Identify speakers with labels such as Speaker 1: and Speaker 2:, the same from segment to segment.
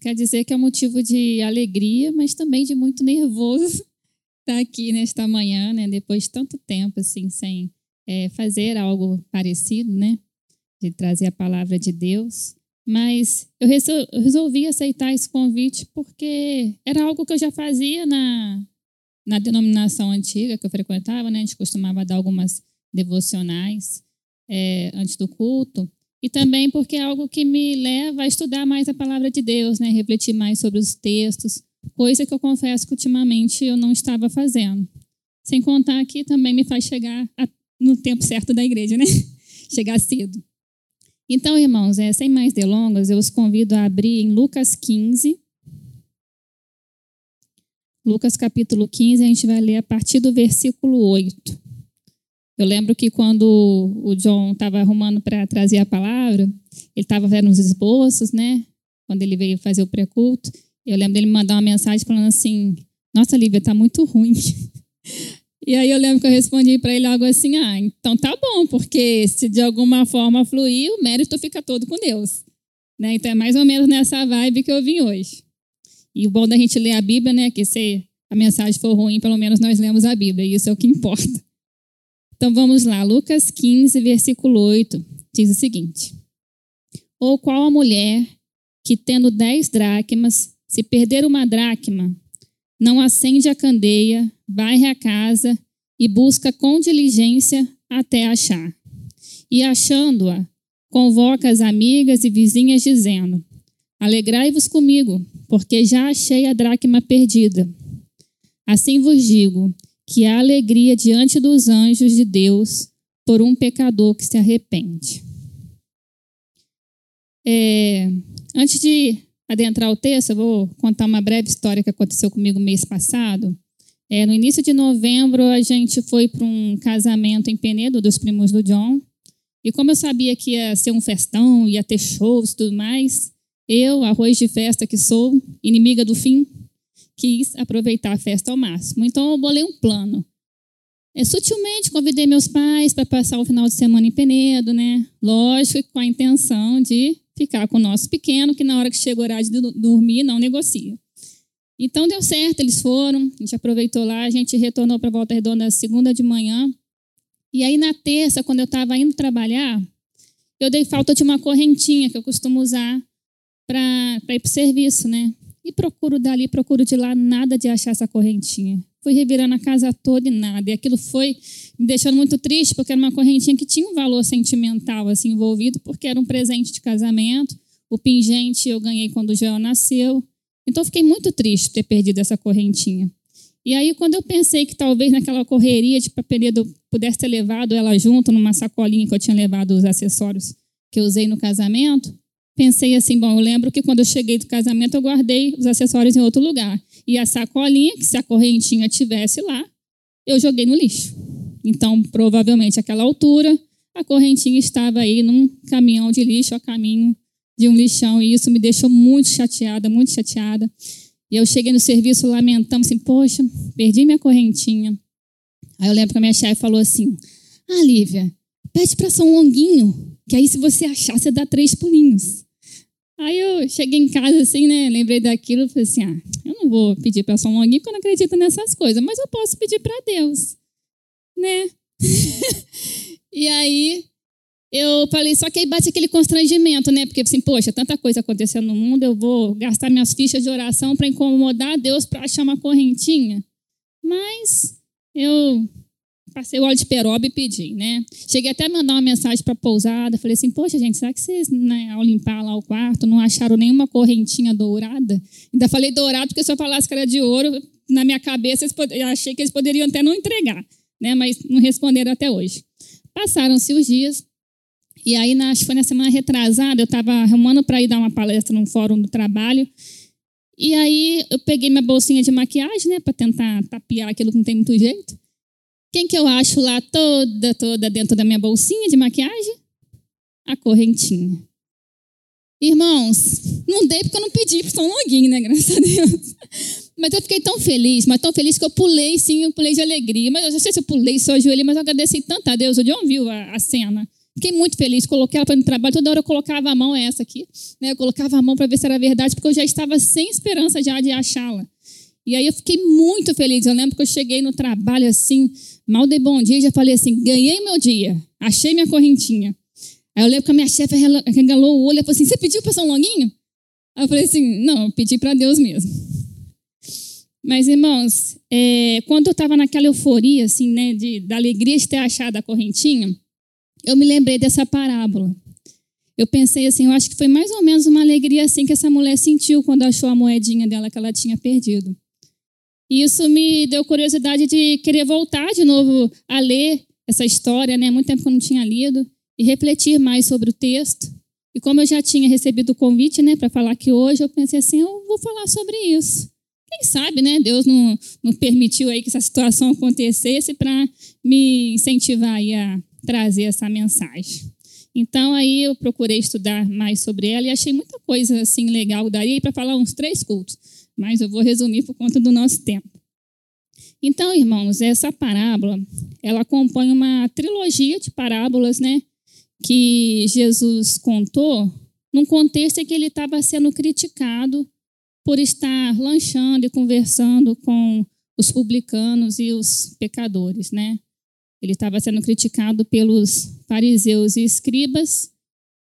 Speaker 1: Quer dizer que é motivo de alegria, mas também de muito nervoso estar aqui nesta manhã, né? Depois de tanto tempo, assim, sem é, fazer algo parecido, né? De trazer a palavra de Deus. Mas eu resolvi aceitar esse convite porque era algo que eu já fazia na, na denominação antiga que eu frequentava, né? A gente costumava dar algumas devocionais é, antes do culto. E também porque é algo que me leva a estudar mais a palavra de Deus, né? refletir mais sobre os textos, coisa que eu confesso que ultimamente eu não estava fazendo. Sem contar que também me faz chegar a, no tempo certo da igreja, né? chegar cedo. Então, irmãos, é, sem mais delongas, eu os convido a abrir em Lucas 15. Lucas capítulo 15, a gente vai ler a partir do versículo 8. Eu lembro que quando o John estava arrumando para trazer a palavra, ele estava vendo os esboços, né? Quando ele veio fazer o pré-culto, eu lembro dele mandar uma mensagem falando assim: Nossa, Lívia, tá muito ruim. E aí eu lembro que eu respondi para ele algo assim: Ah, então tá bom, porque se de alguma forma fluir, o mérito fica todo com Deus. Né? Então é mais ou menos nessa vibe que eu vim hoje. E o bom da gente ler a Bíblia, né? Que se a mensagem for ruim, pelo menos nós lemos a Bíblia, e isso é o que importa. Então vamos lá, Lucas 15, versículo 8, diz o seguinte: Ou qual a mulher que, tendo dez dracmas, se perder uma dracma, não acende a candeia, varre a casa e busca com diligência até achar. E achando-a, convoca as amigas e vizinhas, dizendo: Alegrai-vos comigo, porque já achei a dracma perdida. Assim vos digo que há alegria diante dos anjos de Deus por um pecador que se arrepende. É, antes de adentrar o texto, eu vou contar uma breve história que aconteceu comigo mês passado. É, no início de novembro, a gente foi para um casamento em Penedo dos primos do John. E como eu sabia que ia ser um festão, ia ter shows e tudo mais, eu, arroz de festa que sou, inimiga do fim, quis aproveitar a festa ao máximo. Então eu bolei um plano. É, sutilmente convidei meus pais para passar o final de semana em Penedo, né? Lógico, com a intenção de ficar com o nosso pequeno, que na hora que chega o horário de dormir, não negocia. Então deu certo, eles foram, a gente aproveitou lá, a gente retornou para Volta Redonda segunda de manhã. E aí na terça, quando eu estava indo trabalhar, eu dei falta de uma correntinha que eu costumo usar para ir para o serviço, né? E procuro dali, procuro de lá, nada de achar essa correntinha. Fui revirando a casa toda e nada. E aquilo foi me deixando muito triste, porque era uma correntinha que tinha um valor sentimental assim envolvido, porque era um presente de casamento. O pingente eu ganhei quando o Joel nasceu. Então fiquei muito triste ter perdido essa correntinha. E aí, quando eu pensei que talvez naquela correria de papeleta eu pudesse ter levado ela junto numa sacolinha que eu tinha levado os acessórios que eu usei no casamento, pensei assim, bom, eu lembro que quando eu cheguei do casamento eu guardei os acessórios em outro lugar. E a sacolinha, que se a correntinha tivesse lá, eu joguei no lixo. Então, provavelmente, àquela altura, a correntinha estava aí num caminhão de lixo a caminho de um lixão. E isso me deixou muito chateada, muito chateada. E eu cheguei no serviço lamentando assim, poxa, perdi minha correntinha. Aí eu lembro que a minha chefe falou assim, ah, Lívia, pede para São Longuinho, que aí se você achar, você dá três pulinhos. Aí eu cheguei em casa assim, né? Lembrei daquilo falei assim: ah, eu não vou pedir para São Longuinho porque eu não acredito nessas coisas, mas eu posso pedir para Deus, né? e aí eu falei, só que aí bate aquele constrangimento, né? Porque assim, poxa, tanta coisa acontecendo no mundo, eu vou gastar minhas fichas de oração para incomodar Deus para achar uma correntinha. Mas eu passei o óleo de peroba e pedi, né? Cheguei até a mandar uma mensagem para a pousada, falei assim, poxa, gente, será que vocês, né, ao limpar lá o quarto, não acharam nenhuma correntinha dourada? Ainda falei dourado porque se eu falasse que era de ouro, na minha cabeça eu achei que eles poderiam até não entregar, né? Mas não responderam até hoje. Passaram-se os dias, e aí, acho que foi na semana retrasada, eu estava arrumando para ir dar uma palestra num fórum do trabalho, e aí eu peguei minha bolsinha de maquiagem, né, para tentar tapear aquilo que não tem muito jeito. Quem que eu acho lá toda, toda dentro da minha bolsinha de maquiagem? A correntinha. Irmãos, não dei porque eu não pedi para São Longuinho, né? Graças a Deus. Mas eu fiquei tão feliz, mas tão feliz que eu pulei, sim, eu pulei de alegria. Mas eu não sei se eu pulei, se eu ajoelhei, mas eu agradeci tanto a Deus. O John viu a, a cena. Fiquei muito feliz, coloquei ela para no trabalho, toda hora eu colocava a mão, é essa aqui, né? Eu colocava a mão para ver se era verdade, porque eu já estava sem esperança já de achá-la. E aí eu fiquei muito feliz. Eu lembro que eu cheguei no trabalho assim, mal de bom dia, já falei assim: ganhei meu dia, achei minha correntinha. Aí eu lembro que a minha chefe regalou o olho e falou assim: Você pediu para São Longuinho? Aí eu falei assim: Não, pedi para Deus mesmo. Mas, irmãos, é, quando eu estava naquela euforia, assim, né, de, da alegria de ter achado a correntinha, eu me lembrei dessa parábola. Eu pensei assim, eu acho que foi mais ou menos uma alegria assim que essa mulher sentiu quando achou a moedinha dela que ela tinha perdido. E isso me deu curiosidade de querer voltar de novo a ler essa história, né? Muito tempo que eu não tinha lido e refletir mais sobre o texto. E como eu já tinha recebido o convite, né, para falar aqui hoje, eu pensei assim, eu vou falar sobre isso. Quem sabe, né? Deus não, não permitiu aí que essa situação acontecesse para me incentivar aí a trazer essa mensagem. Então aí eu procurei estudar mais sobre ela e achei muita coisa assim legal. Daria para falar uns três cultos, mas eu vou resumir por conta do nosso tempo. Então, irmãos, essa parábola, ela compõe uma trilogia de parábolas, né, que Jesus contou num contexto em que ele estava sendo criticado por estar lanchando e conversando com os publicanos e os pecadores, né? Ele estava sendo criticado pelos fariseus e escribas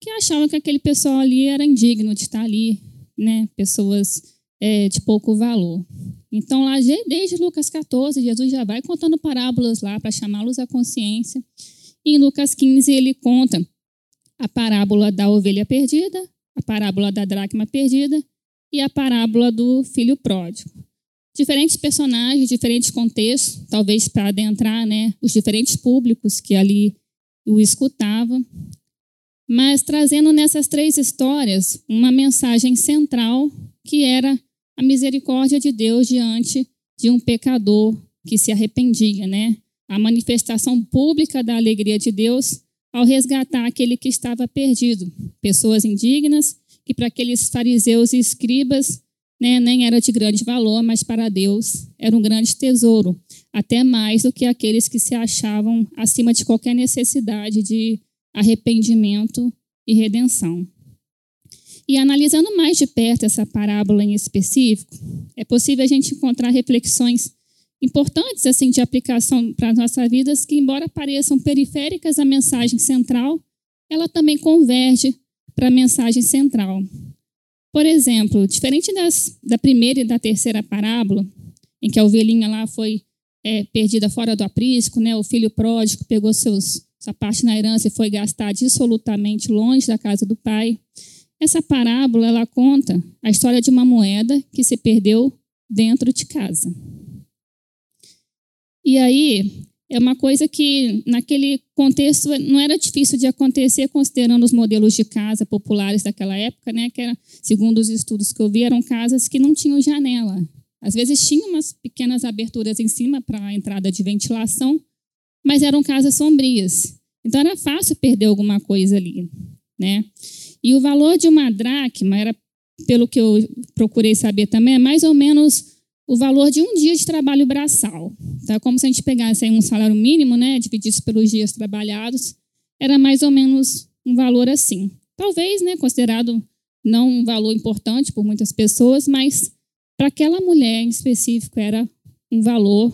Speaker 1: que achavam que aquele pessoal ali era indigno de estar ali, né? Pessoas é, de pouco valor. Então, lá desde Lucas 14, Jesus já vai contando parábolas lá para chamá-los à consciência. E em Lucas 15, ele conta a parábola da ovelha perdida, a parábola da dracma perdida e a parábola do filho pródigo. Diferentes personagens, diferentes contextos, talvez para adentrar né, os diferentes públicos que ali o escutavam, mas trazendo nessas três histórias uma mensagem central que era a misericórdia de Deus diante de um pecador que se arrependia, né? A manifestação pública da alegria de Deus ao resgatar aquele que estava perdido, pessoas indignas que para aqueles fariseus e escribas né, nem era de grande valor, mas para Deus era um grande tesouro, até mais do que aqueles que se achavam acima de qualquer necessidade de arrependimento e redenção. E analisando mais de perto essa parábola em específico, é possível a gente encontrar reflexões importantes assim de aplicação para as nossas vidas que, embora pareçam periféricas à mensagem central, ela também converge para a mensagem central. Por exemplo, diferente das, da primeira e da terceira parábola, em que a ovelhinha lá foi é, perdida fora do aprisco, né? o filho pródigo pegou seus, sua parte na herança e foi gastar dissolutamente longe da casa do pai. Essa parábola ela conta a história de uma moeda que se perdeu dentro de casa. E aí, é uma coisa que, naquele contexto, não era difícil de acontecer, considerando os modelos de casa populares daquela época, né? Que, era, segundo os estudos que eu vi, eram casas que não tinham janela. Às vezes tinham umas pequenas aberturas em cima para a entrada de ventilação, mas eram casas sombrias. Então era fácil perder alguma coisa ali, né? E o valor de uma dracma era, pelo que eu procurei saber também, é mais ou menos o valor de um dia de trabalho braçal. Tá? Como se a gente pegasse um salário mínimo, né, dividisse pelos dias trabalhados, era mais ou menos um valor assim. Talvez, né, considerado não um valor importante por muitas pessoas, mas para aquela mulher em específico era um valor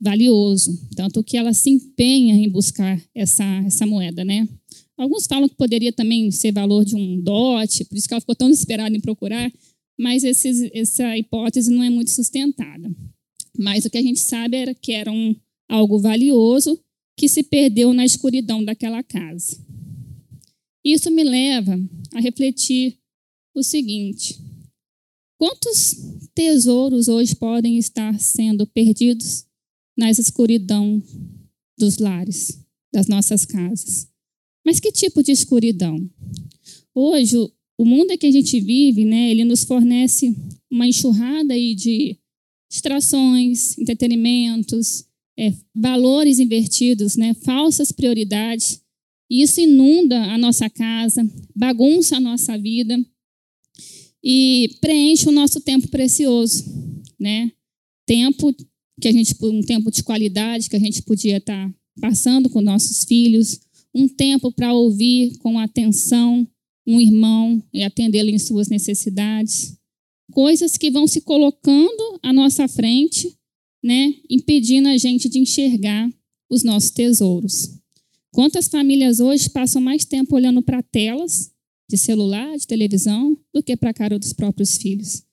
Speaker 1: valioso, tanto que ela se empenha em buscar essa, essa moeda, né? Alguns falam que poderia também ser valor de um dote, por isso que ela ficou tão desesperada em procurar, mas esses, essa hipótese não é muito sustentada. Mas o que a gente sabe era que era um, algo valioso que se perdeu na escuridão daquela casa. Isso me leva a refletir o seguinte: quantos tesouros hoje podem estar sendo perdidos na escuridão dos lares, das nossas casas? Mas que tipo de escuridão? Hoje, o mundo em que a gente vive, né, ele nos fornece uma enxurrada aí de distrações, entretenimentos, é, valores invertidos, né, falsas prioridades. E isso inunda a nossa casa, bagunça a nossa vida e preenche o nosso tempo precioso, né? Tempo que a gente um tempo de qualidade que a gente podia estar passando com nossos filhos, um tempo para ouvir com atenção um irmão e atendê-lo em suas necessidades. Coisas que vão se colocando à nossa frente, né, impedindo a gente de enxergar os nossos tesouros. Quantas famílias hoje passam mais tempo olhando para telas de celular, de televisão, do que para a cara dos próprios filhos?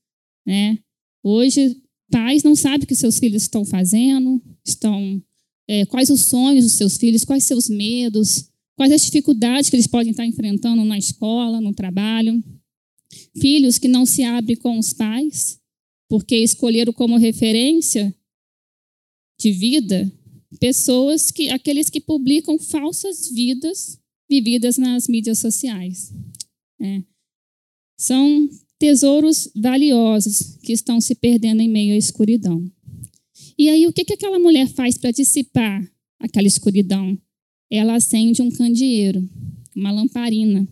Speaker 1: Né? Hoje, pais não sabem o que seus filhos estão fazendo, estão é, quais os sonhos dos seus filhos, quais seus medos, quais as dificuldades que eles podem estar enfrentando na escola, no trabalho. Filhos que não se abrem com os pais, porque escolheram como referência de vida pessoas que aqueles que publicam falsas vidas vividas nas mídias sociais. É. São tesouros valiosos que estão se perdendo em meio à escuridão. E aí, o que, que aquela mulher faz para dissipar aquela escuridão? Ela acende um candeeiro, uma lamparina,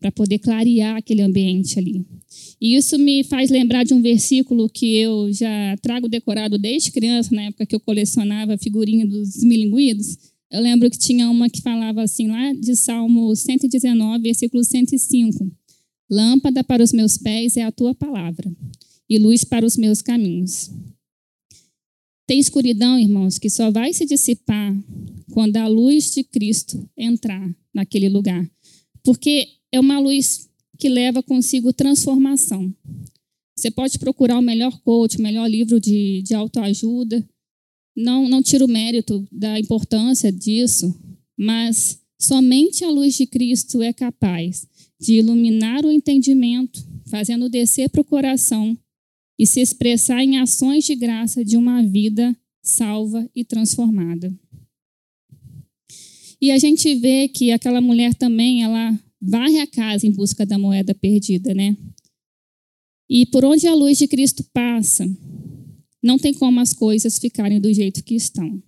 Speaker 1: para poder clarear aquele ambiente ali. E isso me faz lembrar de um versículo que eu já trago decorado desde criança, na época que eu colecionava figurinha dos milinguidos. Eu lembro que tinha uma que falava assim, lá de Salmo 119, versículo 105. Lâmpada para os meus pés é a tua palavra, e luz para os meus caminhos. Tem escuridão, irmãos, que só vai se dissipar quando a luz de Cristo entrar naquele lugar. Porque é uma luz que leva consigo transformação. Você pode procurar o melhor coach, o melhor livro de, de autoajuda. Não, não tiro o mérito da importância disso, mas somente a luz de Cristo é capaz de iluminar o entendimento, fazendo descer para o coração e se expressar em ações de graça de uma vida salva e transformada. E a gente vê que aquela mulher também, ela varre a casa em busca da moeda perdida, né? E por onde a luz de Cristo passa, não tem como as coisas ficarem do jeito que estão.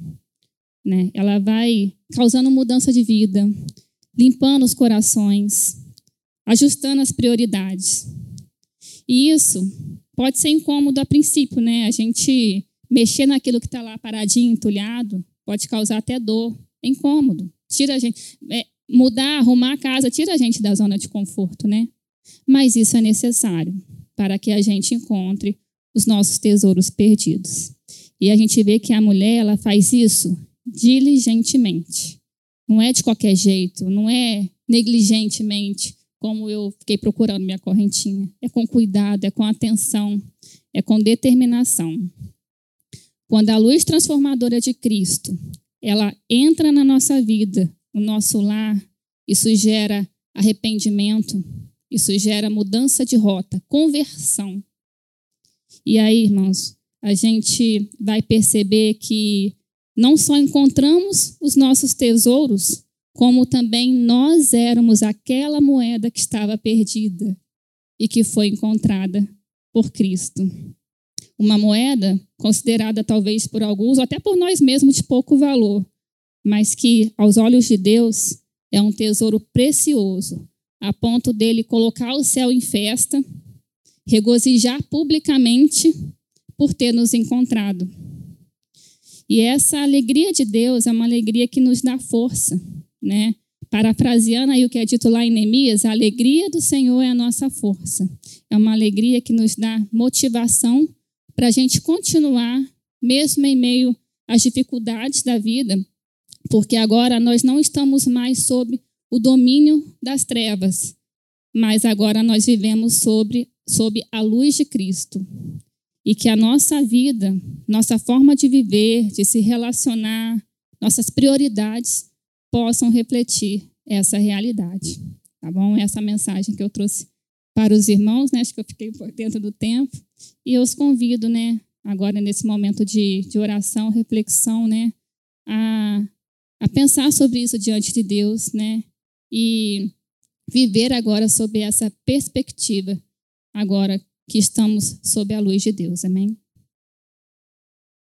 Speaker 1: Né? Ela vai causando mudança de vida, limpando os corações, ajustando as prioridades. E isso pode ser incômodo a princípio, né? A gente mexer naquilo que está lá paradinho, entulhado, pode causar até dor, é incômodo. Tira a gente. É, mudar, arrumar a casa, tira a gente da zona de conforto, né? Mas isso é necessário para que a gente encontre os nossos tesouros perdidos. E a gente vê que a mulher, ela faz isso diligentemente. Não é de qualquer jeito, não é negligentemente, como eu fiquei procurando minha correntinha. É com cuidado, é com atenção, é com determinação. Quando a luz transformadora de Cristo, ela entra na nossa vida, no nosso lar, isso gera arrependimento, isso gera mudança de rota, conversão. E aí, irmãos, a gente vai perceber que não só encontramos os nossos tesouros, como também nós éramos aquela moeda que estava perdida e que foi encontrada por Cristo. Uma moeda considerada talvez por alguns, ou até por nós mesmos, de pouco valor, mas que aos olhos de Deus é um tesouro precioso, a ponto dele colocar o céu em festa, regozijar publicamente por ter nos encontrado. E essa alegria de Deus é uma alegria que nos dá força, né? Parafraseando aí o que é dito lá em Neemias, a alegria do Senhor é a nossa força. É uma alegria que nos dá motivação para a gente continuar, mesmo em meio às dificuldades da vida, porque agora nós não estamos mais sob o domínio das trevas, mas agora nós vivemos sobre, sob a luz de Cristo. E que a nossa vida, nossa forma de viver, de se relacionar, nossas prioridades possam refletir essa realidade. Tá bom? Essa mensagem que eu trouxe para os irmãos, né? Acho que eu fiquei por dentro do tempo. E eu os convido, né? Agora, nesse momento de, de oração, reflexão, né? A a pensar sobre isso diante de Deus, né? E viver agora sob essa perspectiva, agora que estamos sob a luz de Deus. Amém?